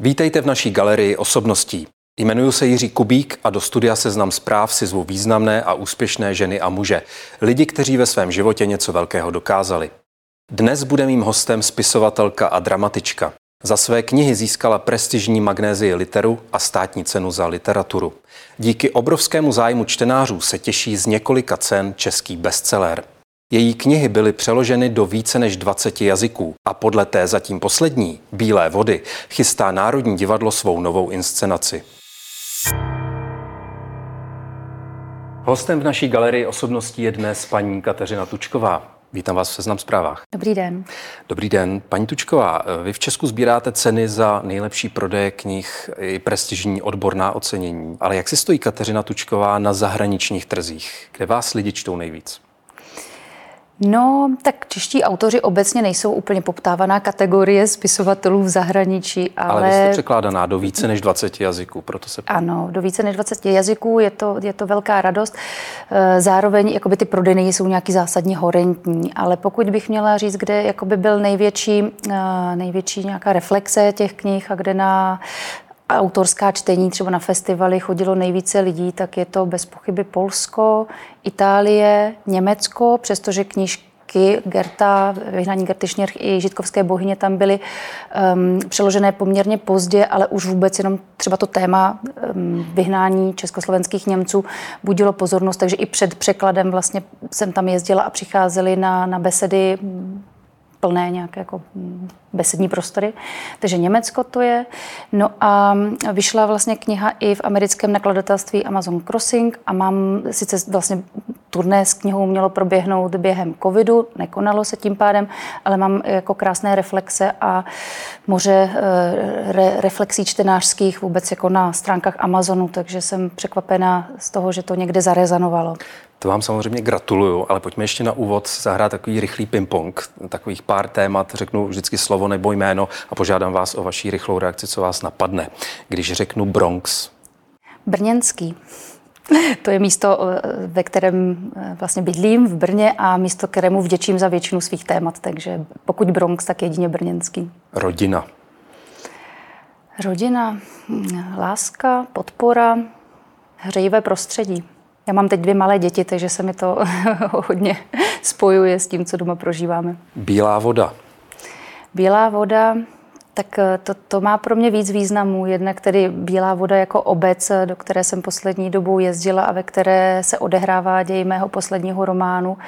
Vítejte v naší galerii osobností. Jmenuji se Jiří Kubík a do studia Seznam zpráv si zvu významné a úspěšné ženy a muže. Lidi, kteří ve svém životě něco velkého dokázali. Dnes bude mým hostem spisovatelka a dramatička. Za své knihy získala prestižní magnézii literu a státní cenu za literaturu. Díky obrovskému zájmu čtenářů se těší z několika cen český bestseller. Její knihy byly přeloženy do více než 20 jazyků a podle té zatím poslední, Bílé vody, chystá Národní divadlo svou novou inscenaci. Hostem v naší galerii osobností je dnes paní Kateřina Tučková. Vítám vás v Seznam zprávách. Dobrý den. Dobrý den. Paní Tučková, vy v Česku sbíráte ceny za nejlepší prodeje knih i prestižní odborná ocenění. Ale jak si stojí Kateřina Tučková na zahraničních trzích? Kde vás lidi čtou nejvíc? No, tak čeští autoři obecně nejsou úplně poptávaná kategorie spisovatelů v zahraničí, ale... Ale vy jste překládaná do více než 20 jazyků, proto se... Ano, do více než 20 jazyků, je to, je to velká radost. Eh, zároveň jakoby ty prodejny jsou nějaký zásadně horentní, ale pokud bych měla říct, kde jakoby byl největší, eh, největší nějaká reflexe těch knih a kde na autorská čtení třeba na festivaly chodilo nejvíce lidí, tak je to bez pochyby Polsko, Itálie, Německo, přestože knížky Gerta, vyhnání Gerty Šněrch i Žitkovské bohyně tam byly um, přeložené poměrně pozdě, ale už vůbec jenom třeba to téma um, vyhnání československých Němců budilo pozornost, takže i před překladem vlastně jsem tam jezdila a přicházeli na, na besedy plné nějaké jako mm, besední prostory. Takže Německo to je. No a vyšla vlastně kniha i v americkém nakladatelství Amazon Crossing a mám sice vlastně turné s knihou mělo proběhnout během covidu, nekonalo se tím pádem, ale mám jako krásné reflexe a moře eh, re, reflexí čtenářských vůbec jako na stránkách Amazonu, takže jsem překvapená z toho, že to někde zarezanovalo. To vám samozřejmě gratuluju, ale pojďme ještě na úvod zahrát takový rychlý ping-pong, takových pár témat, řeknu vždycky slovo nebo jméno a požádám vás o vaší rychlou reakci, co vás napadne. Když řeknu Bronx. Brněnský. To je místo, eh, ve kterém eh, vlastně bydlím v Brně a místo, kterému vděčím za většinu svých témat. Takže pokud Bronx, tak jedině brněnský. Rodina. Rodina, hm, láska, podpora, hřejivé prostředí. Já mám teď dvě malé děti, takže se mi to hodně spojuje s tím, co doma prožíváme. Bílá voda. Bílá voda, tak eh, to, to má pro mě víc významů. Jednak tedy Bílá voda jako obec, eh, do které jsem poslední dobou jezdila a ve které se odehrává děj mého posledního románu.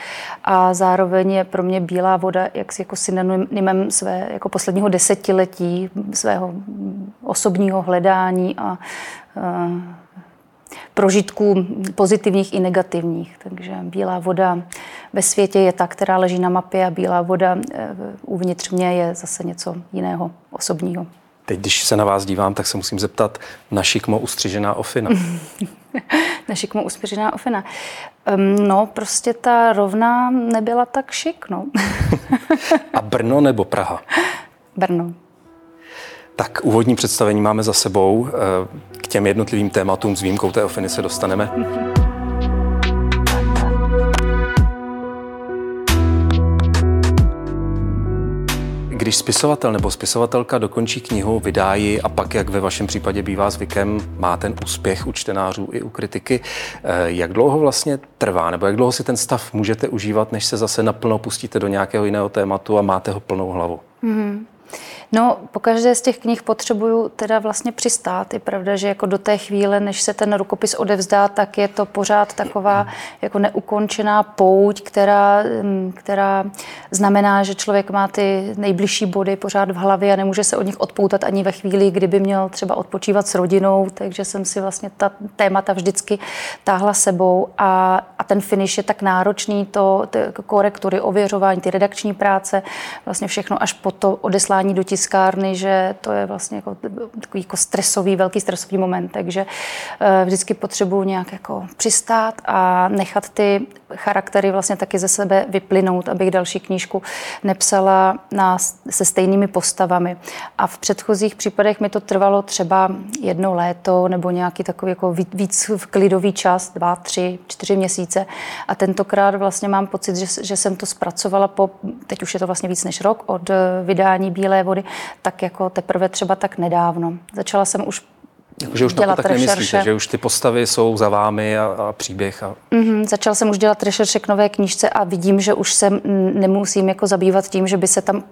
A zároveň je pro mě Bílá voda jak jako synonymem své jako posledního desetiletí, svého osobního hledání a, a eh, prožitků pozitivních i negativních. Takže bílá voda ve světě je ta, která leží na mapě a bílá voda eh, uvnitř mě je zase něco jiného, osobního. Teď, když se na vás dívám, tak se musím zeptat, na šikmo ustřižená ofina. na šikmo ustřižená ofina. Um, no, prostě ta rovná nebyla tak šik, no. A Brno nebo Praha? Brno. Tak úvodní představení máme za sebou. Eh, k těm jednotlivým tématům s výjimkou té ofiny se dostaneme. Když spisovatel nebo spisovatelka dokončí knihu, vydá ji a pak, jak ve vašem případě bývá zvykem, má ten úspěch u čtenářů i u kritiky, eh, jak dlouho vlastně trvá, nebo jak dlouho si ten stav můžete užívat, než se zase naplno pustíte do nějakého jiného tématu a máte ho plnou hlavu? Mm-hmm. No, po každé z těch knih potřebuju teda vlastně přistát. Je pravda, že jako do té chvíle, než se ten rukopis odevzdá, tak je to pořád taková jako neukončená pouť, která, mm, která znamená, že člověk má ty nejbližší body pořád v hlavě a nemůže se od nich odpoutat ani ve chvíli, kdyby měl třeba odpočívat s rodinou, takže jsem si vlastně ta témata vždycky táhla sebou a, a ten finish je tak náročný, to, ty korektury, ověřování, ty redakční práce, vlastně všechno až po to odeslání do tiskárny, že to je vlastně jako takový jako stresový, velký stresový moment, takže eh, vždycky potřebuji nějak jako přistát a nechat ty charaktery vlastně taky ze sebe vyplynout, abych další knížku nepsala na, se stejnými postavami. A v předchozích případech mi to trvalo třeba jedno léto nebo nějaký takový jako víc v klidový čas, dva, tři, čtyři měsíce. A tentokrát vlastně mám pocit, že, že jsem to zpracovala po, teď už je to vlastně víc než rok od vydání Bílé vody, tak jako teprve třeba tak nedávno. Začala jsem už jako, že už dělat to tak rešerše. nemyslíte, že už ty postavy jsou za vámi a, a příběh. A... Mm-hmm, začal jsem už dělat rešerše k nové knížce a vidím, že už se nemusím jako zabývat tím, že by se tam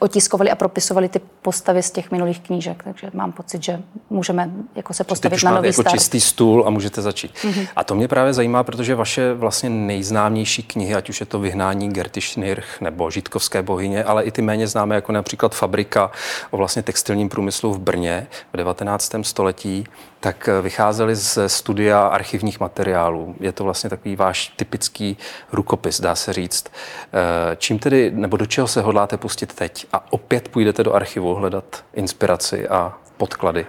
otiskovali a propisovali ty postavy z těch minulých knížek. Takže mám pocit, že můžeme jako se postavit na nový jako start. čistý stůl a můžete začít. Mm-hmm. A to mě právě zajímá, protože vaše vlastně nejznámější knihy, ať už je to Vyhnání Gerty Schnirch nebo Žítkovské bohyně, ale i ty méně známé, jako například Fabrika o vlastně textilním průmyslu v Brně v 19. století, tak eh, vycházely ze studia archivních materiálů. Je to vlastně takový váš typický rukopis, dá se říct. Eh, čím tedy, nebo do čeho se hodláte pustit teď? A opět půjdete do archivu hledat inspiraci a podklady?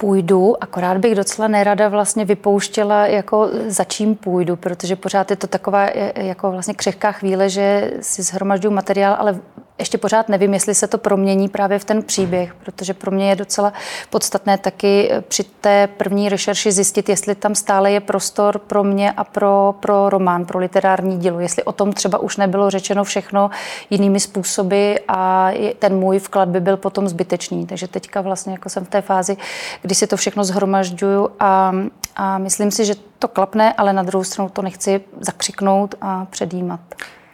půjdu, akorát bych docela nerada vlastně vypouštěla, jako za čím půjdu, protože pořád je to taková jako vlastně křehká chvíle, že si zhromažďuju materiál, ale ještě pořád nevím, jestli se to promění právě v ten příběh, protože pro mě je docela podstatné taky eh, při té první rešerši zjistit, jestli tam stále je prostor pro mě a pro, pro román, pro literární dílo, jestli o tom třeba už nebylo řečeno všechno jinými způsoby a ten můj vklad by byl potom zbytečný. Takže teďka vlastně jako jsem v té fázi, kdy si to všechno zhromažďuju a, a myslím si, že to klapne, ale na druhou stranu to nechci zakřiknout a předjímat.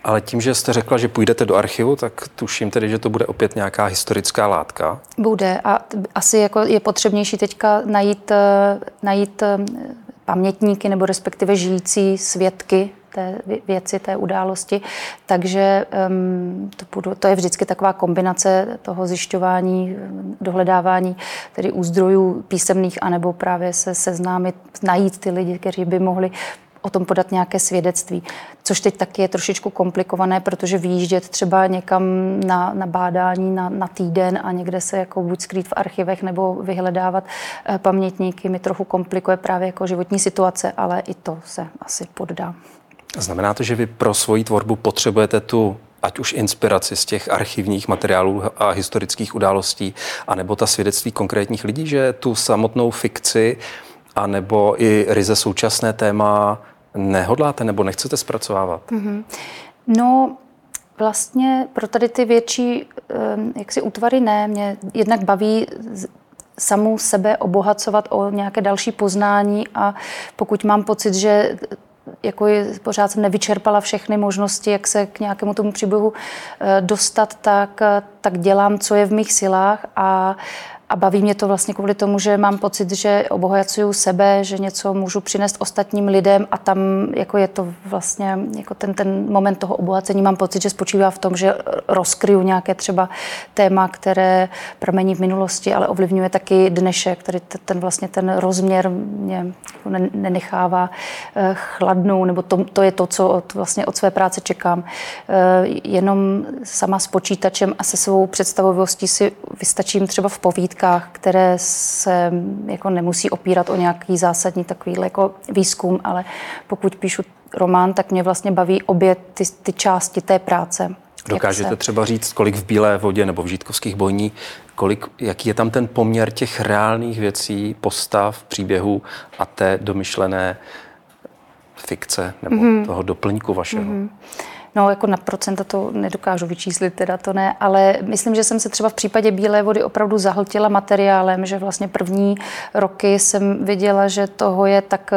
Ale tím, že jste řekla, že půjdete do archivu, tak tuším tedy, že to bude opět nějaká historická látka. Bude a asi jako je potřebnější teďka najít, eh, najít eh, pamětníky nebo respektive žijící svědky té věci, té události. Takže um, to, budu, to je vždycky taková kombinace toho zjišťování, dohledávání tedy u zdrojů písemných, anebo právě se seznámit, najít ty lidi, kteří by mohli o tom podat nějaké svědectví. Což teď taky je trošičku komplikované, protože vyjíždět třeba někam na, na bádání na, na týden a někde se jako buď skrýt v archivech nebo vyhledávat eh, pamětníky mi trochu komplikuje právě jako životní situace, ale i to se asi poddá. Znamená to, že vy pro svoji tvorbu potřebujete tu ať už inspiraci z těch archivních materiálů a historických událostí, anebo ta svědectví konkrétních lidí, že tu samotnou fikci a nebo i ryze současné téma nehodláte nebo nechcete zpracovávat? Mm-hmm. No, vlastně pro tady ty větší jaksi útvary ne. Mě jednak baví samou sebe obohacovat o nějaké další poznání a pokud mám pocit, že jako je, pořád jsem nevyčerpala všechny možnosti, jak se k nějakému tomu příběhu eh, dostat, tak, tak dělám, co je v mých silách a a baví mě to vlastně kvůli tomu, že mám pocit, že obohacuju sebe, že něco můžu přinést ostatním lidem a tam jako je to vlastně jako ten, ten moment toho obohacení mám pocit, že spočívá v tom, že rozkryju nějaké třeba téma, které pramení v minulosti, ale ovlivňuje taky dnešek, který ten vlastně ten rozměr mě jako nenechává eh, chladnou, nebo to, to je to, co od, vlastně od své práce čekám. Eh, jenom sama s počítačem a se svou představovostí si vystačím třeba v povídkách, otázkách, které se jako nemusí opírat o nějaký zásadní takový jako výzkum, ale pokud píšu román, tak mě vlastně baví obě ty, ty části té práce. Dokážete se... třeba říct, kolik v Bílé vodě nebo v Žítkovských bojní, kolik, jaký je tam ten poměr těch reálných věcí, postav, příběhů a té domyšlené fikce nebo mm-hmm. toho doplňku vašeho? Mm-hmm. No, jako na procenta to nedokážu vyčíslit, teda to ne, ale myslím, že jsem se třeba v případě Bílé vody opravdu zahltila materiálem, že vlastně první roky jsem viděla, že toho je tak,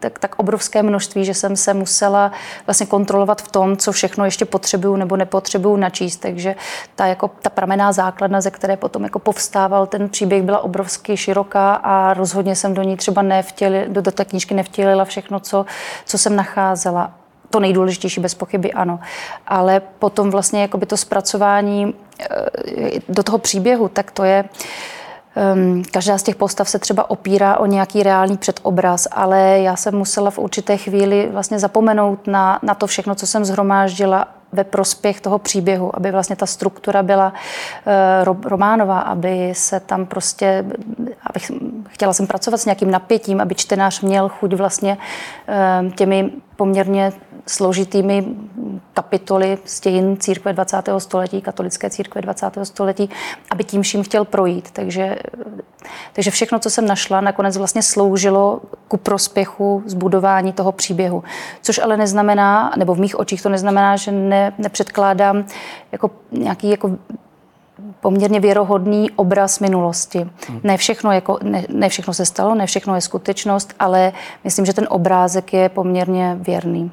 tak, tak obrovské množství, že jsem se musela vlastně kontrolovat v tom, co všechno ještě potřebuju nebo nepotřebuju načíst, takže ta, jako, ta pramená základna, ze které potom jako povstával ten příběh, byla obrovsky široká a rozhodně jsem do ní třeba nevtěli, do, do té knížky nevtělila všechno, co, co jsem nacházela to nejdůležitější bez pochyby ano. Ale potom vlastně jakoby to zpracování eh, do toho příběhu, tak to je, Um, každá z těch postav se třeba opírá o nějaký reálný předobraz, ale já jsem musela v určité chvíli vlastně zapomenout na, na to všechno, co jsem zhromáždila ve prospěch toho příběhu, aby vlastně ta struktura byla uh, románová, aby se tam prostě, abych chtěla jsem pracovat s nějakým napětím, aby čtenář měl chuť vlastně eh, těmi poměrně složitými kapitoly z dějin církve 20. století, katolické církve 20. století, aby tím vším chtěl projít. Takže, takže všechno, co jsem našla, nakonec vlastně sloužilo ku prospěchu zbudování toho příběhu. Což ale neznamená, nebo v mých očích to neznamená, že ne, nepředkládám jako nějaký jako poměrně věrohodný obraz minulosti. Hmm. Ne, všechno jako, ne, ne všechno se stalo, ne všechno je skutečnost, ale myslím, že ten obrázek je poměrně věrný.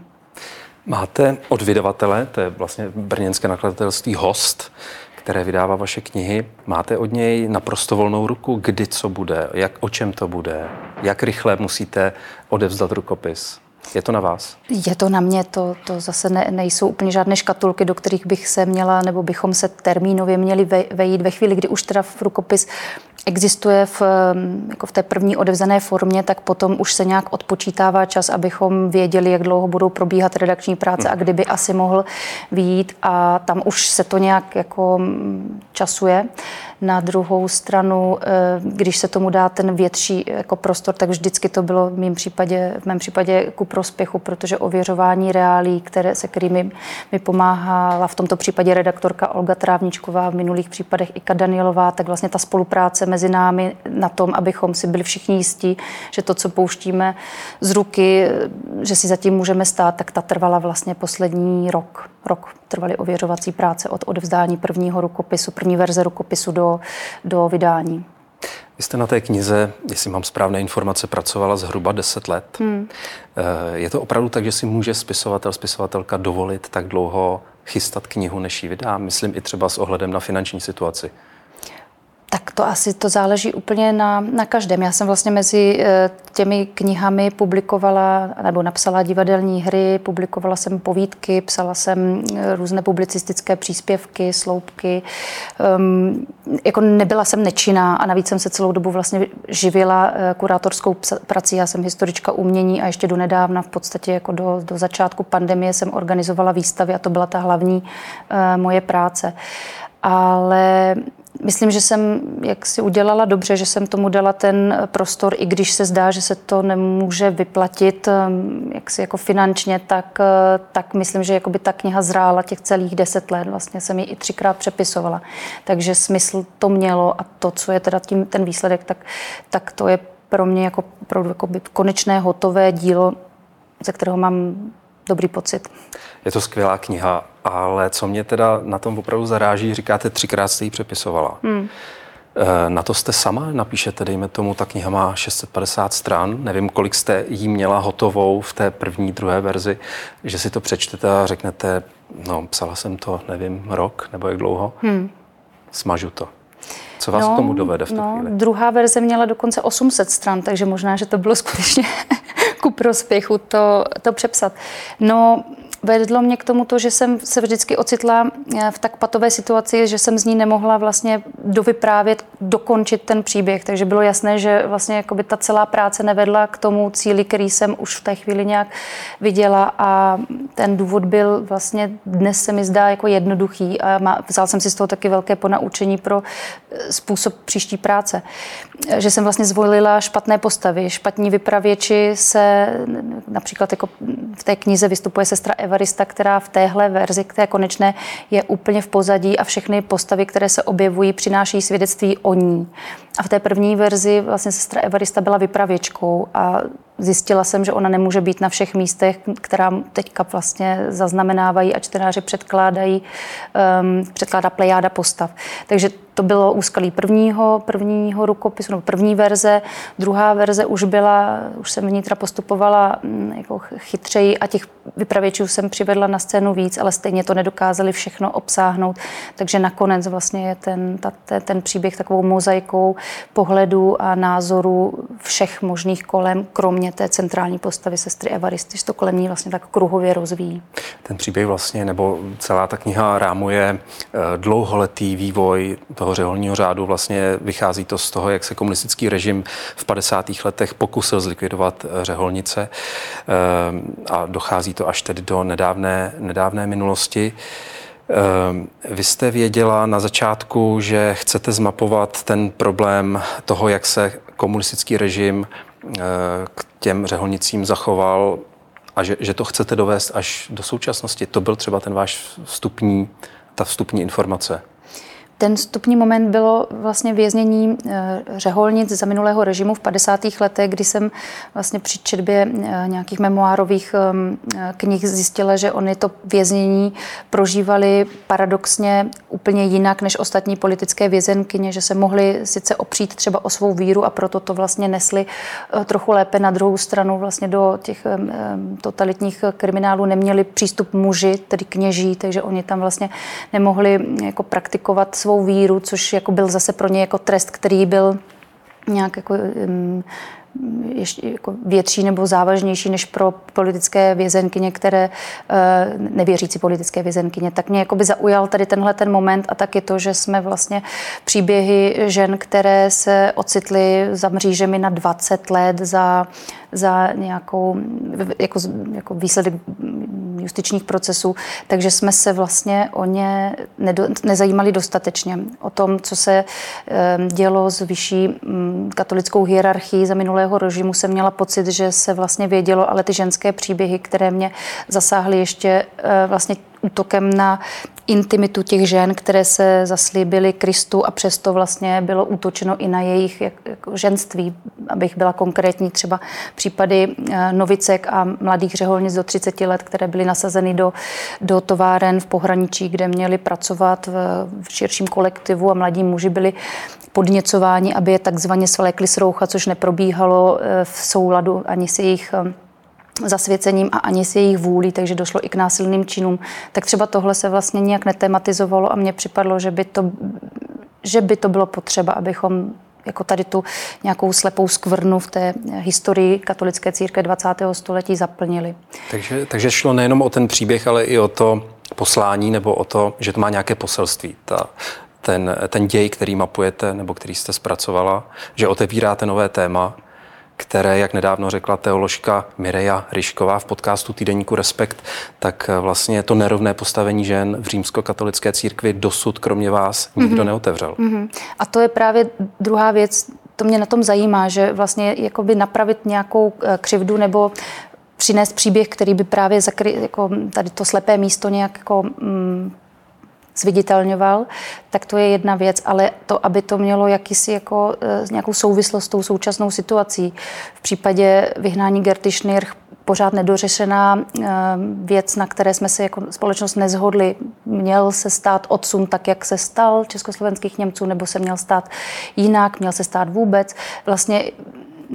Máte od vydavatele, to je vlastně brněnské nakladatelství Host, které vydává vaše knihy. Máte od něj naprosto volnou ruku, kdy co bude, jak, o čem to bude, jak rychle musíte odevzdat rukopis? Je to na vás? Je to na mě, to, to zase ne, nejsou úplně žádné škatulky, do kterých bych se měla, nebo bychom se termínově měli vejít ve chvíli, kdy už teda v rukopis existuje v, jako v té první odevzané formě, tak potom už se nějak odpočítává čas, abychom věděli, jak dlouho budou probíhat redakční práce a kdyby asi mohl výjít a tam už se to nějak jako časuje. Na druhou stranu, eh, když se tomu dá ten větší jako prostor, tak vždycky to bylo v mém případě, v mém případě ku prospěchu, protože ověřování reálí, které, se kterými mi pomáhala v tomto případě redaktorka Olga Trávničková, v minulých případech Ika Danielová, tak vlastně ta spolupráce mezi námi na tom, abychom si byli všichni jistí, že to, co pouštíme z ruky, že si zatím můžeme stát, tak ta trvala vlastně poslední rok. Rok trvaly ověřovací práce od odevzdání prvního rukopisu, první verze rukopisu do, do vydání. Vy jste na té knize, jestli mám správné informace, pracovala zhruba 10 let. Hmm. Eh, je to opravdu tak, že si může spisovatel, spisovatelka dovolit tak dlouho chystat knihu, než ji vydá? Myslím i třeba s ohledem na finanční situaci. Tak to asi to záleží úplně na, na každém. Já jsem vlastně mezi eh, těmi knihami publikovala nebo napsala divadelní hry, publikovala jsem povídky, psala jsem eh, různé publicistické příspěvky, sloupky. Um, jako nebyla jsem nečinná a navíc jsem se celou dobu vlastně živila eh, kurátorskou prací. Já jsem historička umění a ještě do nedávna v podstatě jako do, do začátku pandemie jsem organizovala výstavy a to byla ta hlavní uh, moje práce. Ale Myslím, že jsem jak si udělala dobře, že jsem tomu dala ten prostor, i když se zdá, že se to nemůže vyplatit um, jak si jako finančně, tak, uh, tak myslím, že jakoby ta kniha zrála těch celých deset let. Vlastně jsem ji i třikrát přepisovala. Takže smysl to mělo a to, co je teda tím ten výsledek, tak, tak to je pro mě jako, pro, jako konečné hotové dílo, ze kterého mám dobrý pocit. Je to skvělá kniha, ale co mě teda na tom opravdu zaráží, říkáte, třikrát jste ji přepisovala. Hmm. Eh, na to jste sama napíšete, dejme tomu, ta kniha má 650 stran, nevím, kolik jste jí měla hotovou v té první, druhé verzi, že si to přečtete a řeknete, no, psala jsem to, nevím, rok nebo jak dlouho, hmm. smažu to. Co vás no, k tomu dovede v tu no, chvíli? Druhá verze měla dokonce 800 stran, takže možná, že to bylo skutečně ku prospěchu to, to přepsat. No, vedlo mě k tomu to, že jsem se vždycky ocitla eh, v tak patové situaci, že jsem z ní nemohla vlastně dovyprávět, dokončit ten příběh. Takže bylo jasné, že vlastně jakoby ta celá práce nevedla k tomu cíli, který jsem už v té chvíli nějak viděla a ten důvod byl vlastně dnes se mi zdá jako jednoduchý a má, vzal jsem si z toho taky velké ponaučení pro eh, způsob příští práce. Že jsem vlastně zvolila špatné postavy, špatní vypravěči se například jako v té knize vystupuje sestra Eva Evarista, která v téhle verzi, té konečné, je úplně v pozadí a všechny postavy, které se objevují, přináší svědectví o ní. A v té první verzi vlastně sestra Evarista byla vypravěčkou a zjistila jsem, že ona nemůže být na všech místech, která teďka vlastně zaznamenávají a čtenáři předkládají, um, předkládá plejáda postav. Takže to bylo úskalí prvního, prvního rukopisu, no první verze. Druhá verze už byla, už jsem vnitra postupovala mm, jako chytřeji a těch vypravěčů jsem přivedla na scénu víc, ale stejně to nedokázali všechno obsáhnout. Takže nakonec vlastně je ten, ta, ten příběh takovou mozaikou pohledů a názorů všech možných kolem, kromě té centrální postavy sestry Evaristy, že to kolem ní vlastně tak kruhově rozvíjí. Ten příběh vlastně, nebo celá ta kniha rámuje eh, dlouholetý vývoj toho řeholního řádu. Vlastně vychází to z toho, jak se komunistický režim v 50. letech pokusil zlikvidovat eh, řeholnice eh, a dochází to až tedy do nedávné, nedávné minulosti. Ehm, vy jste věděla na začátku, že chcete zmapovat ten problém toho, jak se komunistický režim eh, k těm řeholnicím zachoval a že, že to chcete dovést až do současnosti. To byl třeba ten váš vstupní, ta vstupní informace. Ten vstupní moment bylo vlastně věznění eh, řeholnic za minulého režimu v 50. letech, kdy jsem vlastně při četbě eh, nějakých memoárových ehm, eh, knih zjistila, že oni to věznění prožívali paradoxně úplně jinak než ostatní politické vězenkyně, že se mohli sice opřít třeba o svou víru a proto to vlastně nesli trochu lépe na druhou stranu vlastně do těch ehm, ehm, totalitních kriminálů neměli přístup muži, tedy kněží, takže oni tam vlastně nemohli jako praktikovat svou svou víru, což jako byl zase pro ně jako trest, který byl nějak jako, um, ještě jako větší nebo závažnější než pro politické vězenkyně, které uh, nevěřící politické vězenkyně. Tak mě jako by zaujal tady tenhle ten moment a taky to, že jsme vlastně příběhy žen, které se ocitly za mřížemi na 20 let za za nějakou, jako, jako výsledek justičních procesů, takže jsme se vlastně o ně nedo, nezajímali dostatečně. O tom, co se dělo s vyšší mm, katolickou hierarchií za minulého režimu, jsem měla pocit, že se vlastně vědělo, ale ty ženské příběhy, které mě zasáhly ještě eh, vlastně útokem na intimitu těch žen, které se zaslíbily Kristu a přesto vlastně bylo útočeno i na jejich jako ženství. Abych byla konkrétní, třeba případy eh, novicek a mladých řeholnic do 30 let, které byly nasazeny do, do továren v pohraničí, kde měly pracovat v, v širším kolektivu a mladí muži byli podněcováni, aby je takzvaně svlékli z roucha, což neprobíhalo eh, v souladu ani s jejich eh, zasvěcením a ani s jejich vůlí, takže došlo i k násilným činům. Tak třeba tohle se vlastně nějak netematizovalo a mně připadlo, že by to, že by to bylo potřeba, abychom jako tady tu nějakou slepou skvrnu v té historii katolické církve 20. století zaplnili. Takže, takže šlo nejenom o ten příběh, ale i o to poslání nebo o to, že to má nějaké poselství. Ta, ten, ten děj, který mapujete nebo který jste zpracovala, že otevíráte nové téma, které, jak nedávno řekla teoložka Mireja Ryšková v podcastu Týdeníku Respekt, tak eh, vlastně to nerovné postavení žen v římskokatolické církvi dosud kromě vás nikdo mm-hmm. neotevřel. Mm-hmm. A to je právě druhá věc, to mě na tom zajímá, že vlastně jakoby napravit nějakou eh, křivdu nebo přinést příběh, který by právě zakry, jako tady to slepé místo nějak jako, mm, zviditelňoval, tak to je jedna věc, ale to, aby to mělo jakýsi jako, e, nějakou souvislost s tou současnou situací. V případě vyhnání Gerty Schnirch pořád nedořešená e, věc, na které jsme se jako společnost nezhodli. Měl se stát odsun tak, jak se stal československých Němců, nebo se měl stát jinak, měl se stát vůbec. Vlastně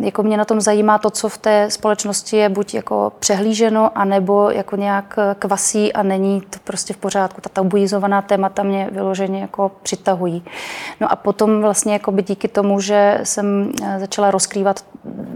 jako mě na tom zajímá to, co v té společnosti je buď jako přehlíženo, anebo jako nějak kvasí a není to prostě v pořádku. Ta tabuizovaná témata mě vyloženě jako přitahují. No a potom vlastně jako by díky tomu, že jsem eh, začala rozkrývat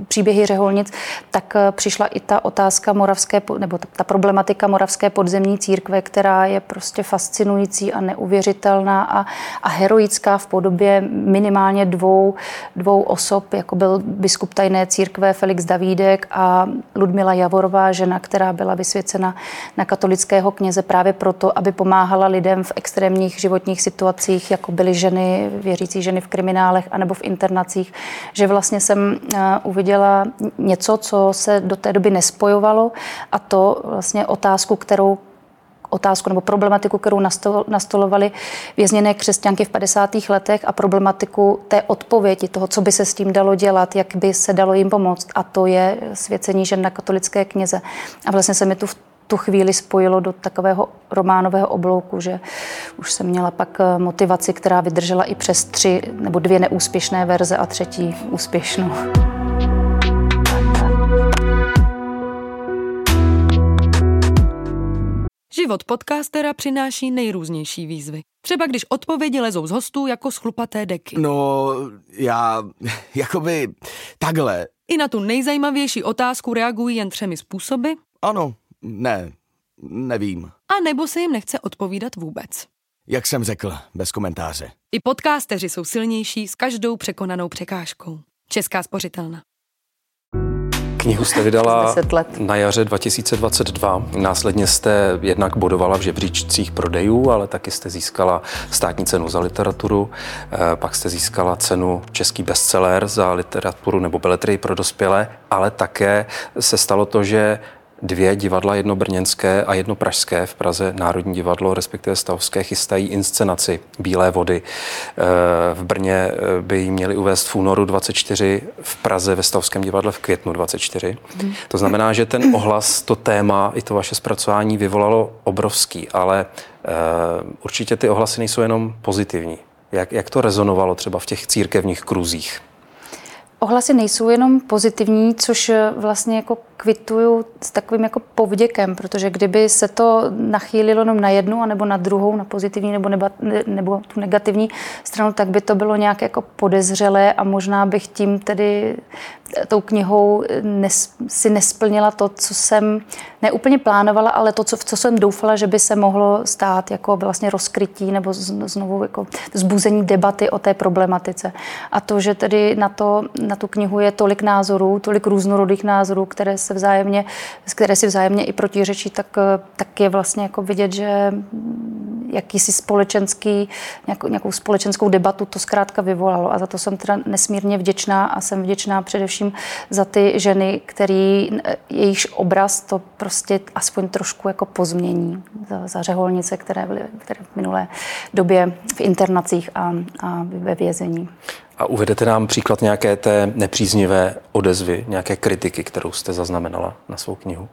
příběhy řeholnic, tak eh, přišla i ta otázka moravské, nebo ta problematika moravské podzemní církve, která je prostě fascinující a neuvěřitelná a, a heroická v podobě minimálně dvou, dvou osob, jako byl biskup biskup tajné církve Felix Davídek a Ludmila Javorová, žena, která byla vysvěcena na katolického kněze právě proto, aby pomáhala lidem v extrémních životních situacích, jako byly ženy, věřící ženy v kriminálech anebo v internacích, že vlastně jsem uviděla něco, co se do té doby nespojovalo a to vlastně otázku, kterou otázku nebo problematiku, kterou nastolovali vězněné křesťanky v 50. letech a problematiku té odpovědi, toho, co by se s tím dalo dělat, jak by se dalo jim pomoct. A to je svěcení žen na katolické kněze. A vlastně se mi tu v tu chvíli spojilo do takového románového oblouku, že už jsem měla pak eh, motivaci, která vydržela i přes tři nebo dvě neúspěšné verze a třetí úspěšnou. Život podcastera přináší nejrůznější výzvy. Třeba když odpovědi lezou z hostů jako schlupaté deky. No, já, jakoby, takhle. I na tu nejzajímavější otázku reagují jen třemi způsoby. Ano, ne, nevím. A nebo se jim nechce odpovídat vůbec. Jak jsem řekl, bez komentáře. I podcasteři jsou silnější s každou překonanou překážkou. Česká spořitelna. Knihu jste vydala na jaře 2022. Následně jste jednak bodovala v žebříčcích prodejů, ale taky jste získala státní cenu za literaturu. Eh, pak jste získala cenu Český bestseller za literaturu nebo beletrii pro dospělé, ale také se stalo to, že dvě divadla, jedno brněnské a jedno pražské v Praze Národní divadlo, respektive Stavské, chystají inscenaci Bílé vody. Eh, v Brně eh, by ji měli uvést v únoru 24, v Praze ve Stavském divadle v květnu 24. Hmm. To znamená, že ten ohlas, to téma i to vaše zpracování vyvolalo obrovský, ale eh, určitě ty ohlasy nejsou jenom pozitivní. Jak, jak to rezonovalo třeba v těch církevních kruzích? Ohlasy nejsou jenom pozitivní, což vlastně jako kvituju s takovým jako povděkem, protože kdyby se to nachýlilo jenom na jednu, anebo na druhou, na pozitivní nebo, neba, nebo tu negativní stranu, tak by to bylo nějak jako podezřelé a možná bych tím tedy tou knihou nes, si nesplnila to, co jsem neúplně plánovala, ale to, co, co jsem doufala, že by se mohlo stát jako vlastně rozkrytí nebo znovu jako zbuzení debaty o té problematice. A to, že tedy na, to, na tu knihu je tolik názorů, tolik různorodých názorů, které se vzájemně, které si vzájemně i protiřečí, tak, tak je vlastně jako vidět, že jakýsi společenský, nějakou, nějakou společenskou debatu to zkrátka vyvolalo. A za to jsem teda nesmírně vděčná a jsem vděčná především za ty ženy, který jejichž obraz to prostě aspoň trošku jako pozmění. Za, za řeholnice, které byly které v minulé době v internacích a, a ve vězení. A uvedete nám příklad nějaké té nepříznivé odezvy, nějaké kritiky, kterou jste zaznamenala na svou knihu?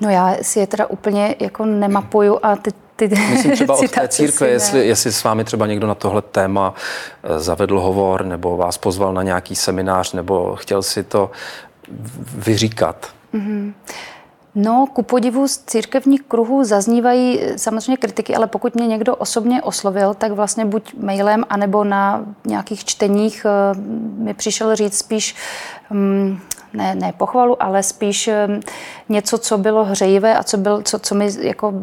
No já si je teda úplně jako nemapuju a ty ty Myslím třeba od té církve, jestli, jestli s vámi třeba někdo na tohle téma eh, zavedl hovor, nebo vás pozval na nějaký seminář, nebo chtěl si to vyříkat. Mm-hmm. No, ku podivu z církevních kruhů zaznívají eh, samozřejmě kritiky, ale pokud mě někdo osobně oslovil, tak vlastně buď mailem, anebo na nějakých čteních eh, mi přišel říct spíš, um, ne, ne pochvalu, ale spíš něco, co bylo hřejivé a co, byl, co, co, mi jako,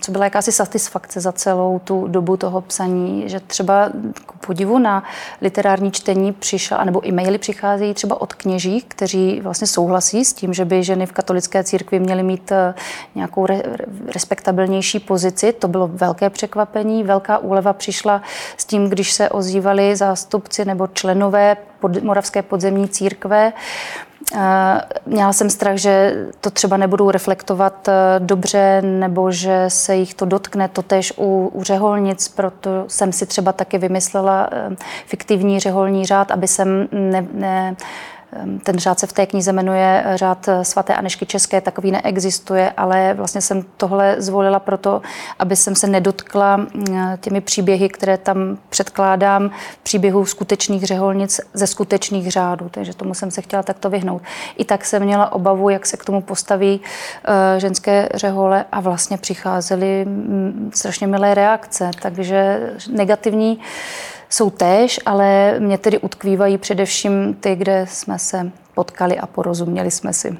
co byla jakási satisfakce za celou tu dobu toho psaní, že třeba k podivu na literární čtení přišel, anebo e-maily přicházejí třeba od kněží, kteří vlastně souhlasí s tím, že by ženy v katolické církvi měly mít eh, nějakou re, respektabilnější pozici. To bylo velké překvapení, velká úleva přišla s tím, když se ozývali zástupci nebo členové pod, Moravské podzemní církve, Měla jsem strach, že to třeba nebudou reflektovat eh, dobře, nebo že se jich to dotkne, to tež u, u řeholnic, proto jsem si třeba taky vymyslela eh, fiktivní řeholní řád, aby jsem ne, ne ten řád se v té knize jmenuje řád svaté Anešky České, takový neexistuje, ale vlastně jsem tohle zvolila proto, aby jsem se nedotkla mm, těmi příběhy, které tam předkládám, příběhů skutečných řeholnic ze skutečných řádů, takže tomu jsem se chtěla takto vyhnout. I tak jsem měla obavu, jak se k tomu postaví eh, ženské řehole a vlastně přicházely mm, strašně milé reakce, takže negativní jsou též, ale mě tedy utkvívají především ty, kde jsme se potkali a porozuměli jsme si.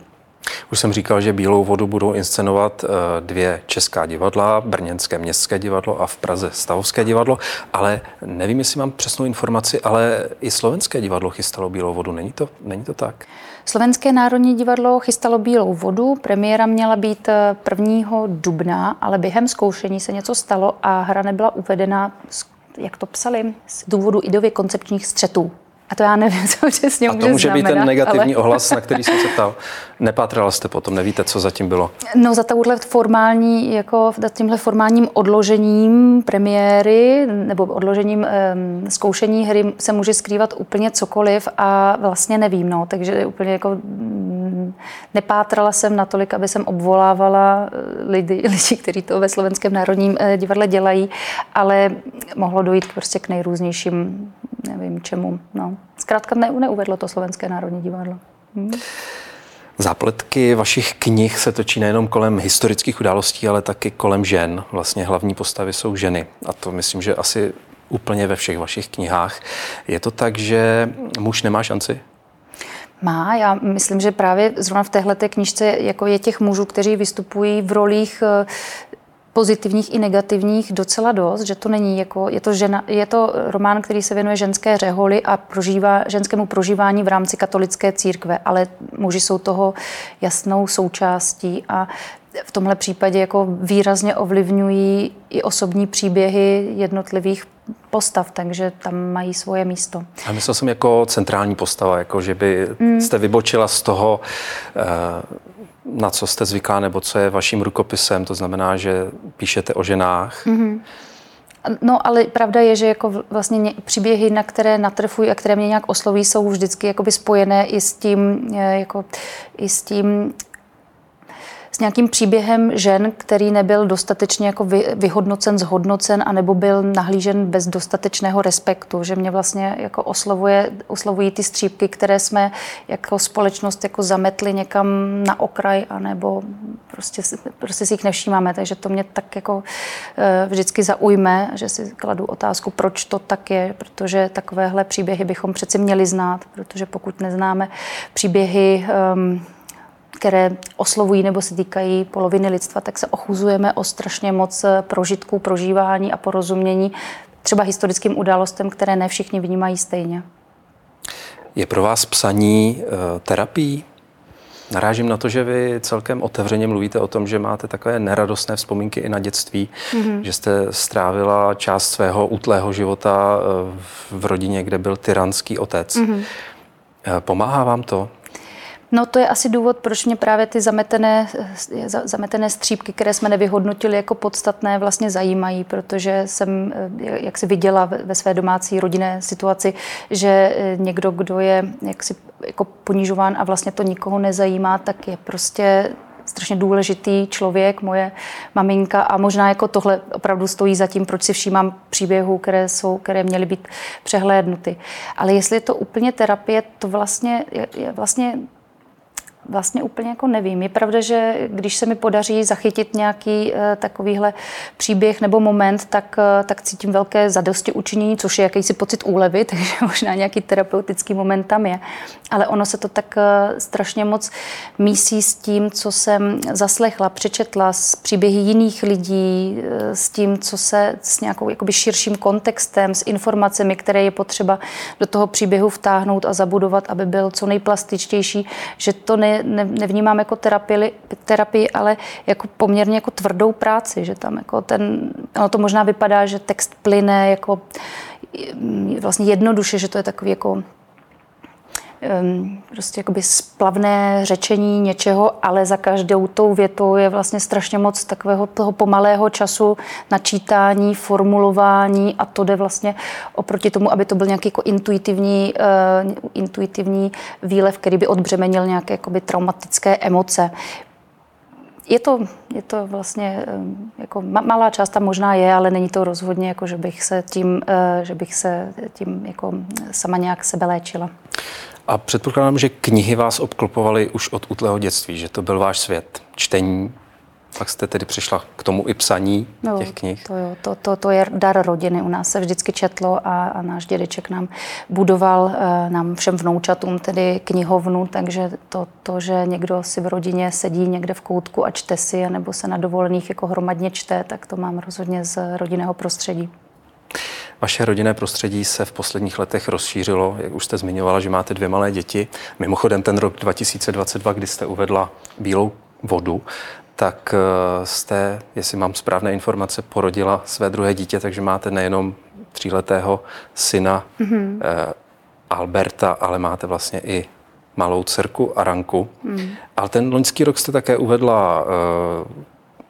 Už jsem říkal, že Bílou vodu budou inscenovat eh, dvě česká divadla, Brněnské městské divadlo a v Praze Stavovské divadlo, ale nevím, jestli mám přesnou informaci, ale i slovenské divadlo chystalo Bílou vodu, není to, není to tak? Slovenské národní divadlo chystalo Bílou vodu, premiéra měla být 1. Eh, dubna, ale během zkoušení se něco stalo a hra nebyla uvedena jak to psali, z důvodu idově koncepčních střetů. A to já nevím, co přesně A to může znamenat, být ten negativní ale... ohlas, na který jsem se ptal. Nepátrala jste potom, nevíte, co zatím bylo? No za touhle formální, jako za tímhle formálním odložením premiéry nebo odložením um, zkoušení hry se může skrývat úplně cokoliv a vlastně nevím, no, takže úplně jako um, nepátrala jsem natolik, aby jsem obvolávala eh, lidi, lidi kteří to ve Slovenském národním uh, divadle dělají, ale mohlo dojít prostě k nejrůznějším, nevím čemu, no. Zkrátka ne, neuvedlo to Slovenské národní divadlo. Hm. Zápletky vašich knih se točí nejenom kolem historických událostí, ale taky kolem žen. Vlastně hlavní postavy jsou ženy. A to myslím, že asi úplně ve všech vašich knihách. Je to tak, že muž nemá šanci? Má, já myslím, že právě zrovna v téhle knižce jako je těch mužů, kteří vystupují v rolích pozitivních i negativních docela dost, že to není jako, je to, žena, je to román, který se věnuje ženské řeholi a prožívá, ženskému prožívání v rámci katolické církve, ale muži jsou toho jasnou součástí a v tomhle případě jako výrazně ovlivňují i osobní příběhy jednotlivých postav, takže tam mají svoje místo. A myslel jsem jako centrální postava, jako že by mm. jste vybočila z toho, eh, na co jste zvyklá, nebo co je vaším rukopisem, to znamená, že píšete o ženách. Mm-hmm. No, ale pravda je, že jako vlastně příběhy, na které natrfují a které mě nějak osloví, jsou vždycky jakoby spojené i s tím, eh, jako, i s tím s nějakým příběhem žen, který nebyl dostatečně jako vy, vyhodnocen, zhodnocen, anebo byl nahlížen bez dostatečného respektu, že mě vlastně jako oslovuje, oslovují ty střípky, které jsme jako společnost jako zametli někam na okraj, anebo prostě, prostě si jich nevšímáme, takže to mě tak jako eh, vždycky zaujme, že si kladu otázku, proč to tak je, protože takovéhle příběhy bychom přeci měli znát, protože pokud neznáme příběhy um, které oslovují nebo se týkají poloviny lidstva, tak se ochuzujeme o strašně moc eh, prožitků, prožívání a porozumění třeba historickým událostem, které ne všichni vnímají stejně. Je pro vás psaní uh, terapií? Narážím na to, že vy celkem otevřeně mluvíte o tom, že máte takové neradostné vzpomínky i na dětství, mm-hmm. že jste strávila část svého útlého života eh, v rodině, kde byl tyranský otec. Mm-hmm. Pomáhá vám to? No to je asi důvod, proč mě právě ty zametené, zametené střípky, které jsme nevyhodnotili jako podstatné, vlastně zajímají, protože jsem, eh, jak si viděla ve své domácí rodinné situaci, že eh, někdo, kdo je jaksi jako ponižován a vlastně to nikoho nezajímá, tak je prostě strašně důležitý člověk, moje maminka a možná jako tohle opravdu stojí za tím, proč si všímám příběhů, které, jsou, které měly být přehlédnuty. Ale jestli je to úplně terapie, to vlastně je, je vlastně vlastně úplně jako nevím. Je pravda, že když se mi podaří zachytit nějaký uh, takovýhle příběh nebo moment, tak, uh, tak cítím velké zadosti učinění, což je jakýsi pocit úlevy, takže možná nějaký terapeutický moment tam je. Ale ono se to tak uh, strašně moc mísí s tím, co jsem zaslechla, přečetla, s příběhy jiných lidí, s tím, co se s nějakou jakoby širším kontextem, s informacemi, které je potřeba do toho příběhu vtáhnout a zabudovat, aby byl co nejplastičtější, že to ne, ne, nevnímám jako terapii, terapii, ale jako poměrně jako tvrdou práci, že tam jako ten, ono to možná vypadá, že text plyne jako vlastně jednoduše, že to je takový jako prostě jakoby splavné řečení něčeho, ale za každou tou větou je vlastně strašně moc takového toho pomalého času načítání, formulování a to jde vlastně oproti tomu, aby to byl nějaký jako intuitivní, uh, intuitivní výlev, který by odbřemenil nějaké jakoby traumatické emoce. Je to, je to vlastně jako malá část tam možná je, ale není to rozhodně jako, že bych se tím, eh, že bych se tím jako sama nějak sebe léčila. A předpokládám, že knihy vás obklopovaly už od útlého dětství, že to byl váš svět, čtení. Pak jste tedy přišla k tomu i psaní no, těch knih. To, jo, to, to, to je dar rodiny. U nás se vždycky četlo a, a náš dědeček nám budoval, uh, nám všem vnoučatům tedy knihovnu, takže to, to, že někdo si v rodině sedí někde v koutku a čte si, nebo se na dovolených jako hromadně čte, tak to mám rozhodně z rodinného prostředí. Vaše rodinné prostředí se v posledních letech rozšířilo, jak už jste zmiňovala, že máte dvě malé děti. Mimochodem ten rok 2022, kdy jste uvedla bílou vodu, tak eh, jste, jestli mám správné informace, porodila své druhé dítě, takže máte nejenom tříletého syna mm-hmm. Alberta, ale máte vlastně i malou dcerku Aranku. Mm. Ale ten loňský rok jste také uvedla uh,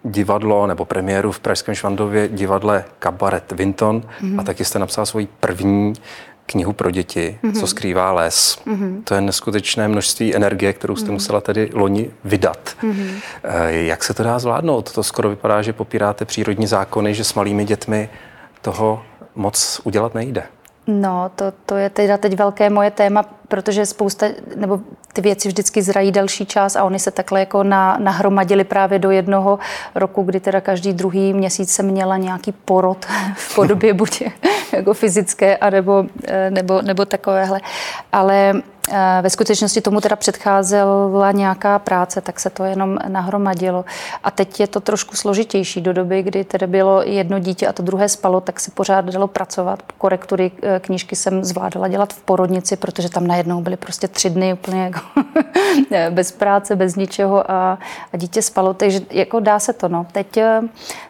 divadlo nebo premiéru v Pražském Švandově divadle Kabaret Vinton mm-hmm. a taky jste napsal svoji první knihu pro děti, mm-hmm. co skrývá les. Mm-hmm. To je neskutečné množství energie, kterou jste mm-hmm. musela tedy loni vydat. Mm-hmm. Jak se to dá zvládnout? To skoro vypadá, že popíráte přírodní zákony, že s malými dětmi toho moc udělat nejde. No, to, to je teda teď velké moje téma, protože spousta, nebo ty věci vždycky zrají další čas a oni se takhle jako na, nahromadili právě do jednoho roku, kdy teda každý druhý měsíc jsem měla nějaký porod v podobě buď jako fyzické, anebo, nebo, nebo takovéhle. Ale ve skutečnosti tomu teda předcházela nějaká práce, tak se to jenom nahromadilo. A teď je to trošku složitější. Do doby, kdy tedy bylo jedno dítě a to druhé spalo, tak se pořád dalo pracovat. Korektury eh, knížky jsem zvládala dělat v porodnici, protože tam najednou byly prostě tři dny úplně jako bez práce, bez ničeho a, a dítě spalo. Takže jako dá se to. No. Teď, eh,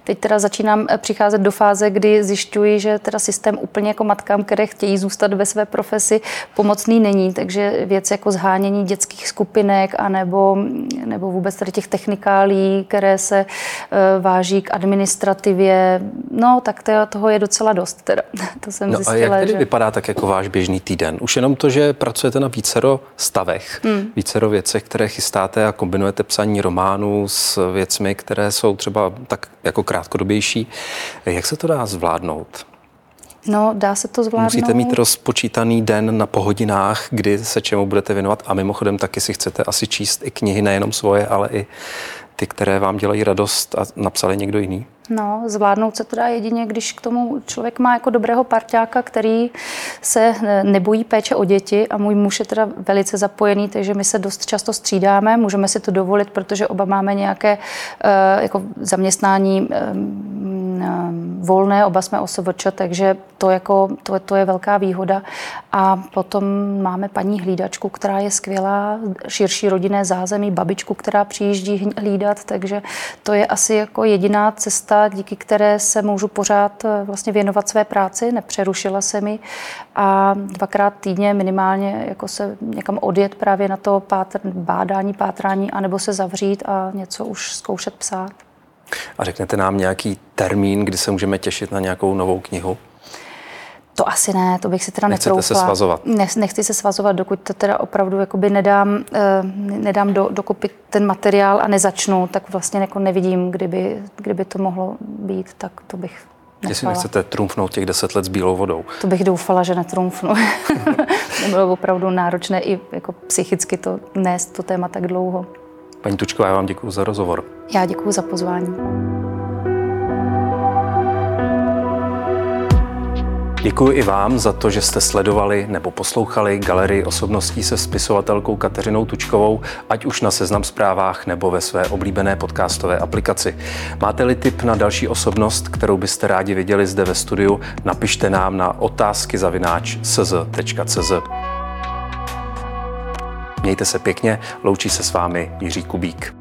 teď teda začínám eh, přicházet do fáze, kdy zjišťuji, že teda systém úplně jako matkám, které chtějí zůstat ve své profesi, pomocný není. Takže věci jako zhánění dětských skupinek anebo, nebo vůbec tady těch technikálí, které se váží k administrativě, no tak toho je docela dost. Teda. To jsem no zjistila, a jak tedy že... vypadá tak jako váš běžný týden? Už jenom to, že pracujete na vícero stavech, hmm. vícero věcech, které chystáte a kombinujete psaní románů s věcmi, které jsou třeba tak jako krátkodobější. Jak se to dá zvládnout? No, dá se to zvládnout. Musíte mít rozpočítaný den na pohodinách, kdy se čemu budete věnovat a mimochodem taky si chcete asi číst i knihy, nejenom svoje, ale i ty, které vám dělají radost a napsali někdo jiný? No, zvládnout se to dá jedině, když k tomu člověk má jako dobrého parťáka, který se nebojí péče o děti a můj muž je teda velice zapojený, takže my se dost často střídáme, můžeme si to dovolit, protože oba máme nějaké uh, jako zaměstnání um, volné, oba jsme OSVČ, takže to, jako, to, to je velká výhoda. A potom máme paní hlídačku, která je skvělá, širší rodinné zázemí, babičku, která přijíždí hlídat, takže to je asi jako jediná cesta, díky které se můžu pořád eh, vlastně věnovat své práci, nepřerušila se mi a dvakrát týdně minimálně jako se někam odjet právě na to pátr, bádání, pátrání, anebo se zavřít a něco už zkoušet psát. A řeknete nám nějaký termín, kdy se můžeme těšit na nějakou novou knihu? To asi ne, to bych si teda Nechcete netroufla. se svazovat? Ne, nechci se svazovat, dokud to teda opravdu jakoby nedám, eh, nedám do, dokupit ten materiál a nezačnu, tak vlastně jako nevidím, kdyby, kdyby to mohlo být, tak to bych nechala. Jestli nechcete trumfnout těch deset let s bílou vodou. To bych doufala, že netrumfnu. Nebylo opravdu náročné i jako psychicky to nést to téma tak dlouho. Paní Tučková, já vám děkuji za rozhovor. Já děkuji za pozvání. Děkuji i vám za to, že jste sledovali nebo poslouchali galerii osobností se spisovatelkou Kateřinou Tučkovou, ať už na Seznam zprávách nebo ve své oblíbené podcastové aplikaci. Máte-li tip na další osobnost, kterou byste rádi viděli zde ve studiu, napište nám na otázky zavináč. Mějte se pěkně, loučí se s vámi Jiří Kubík.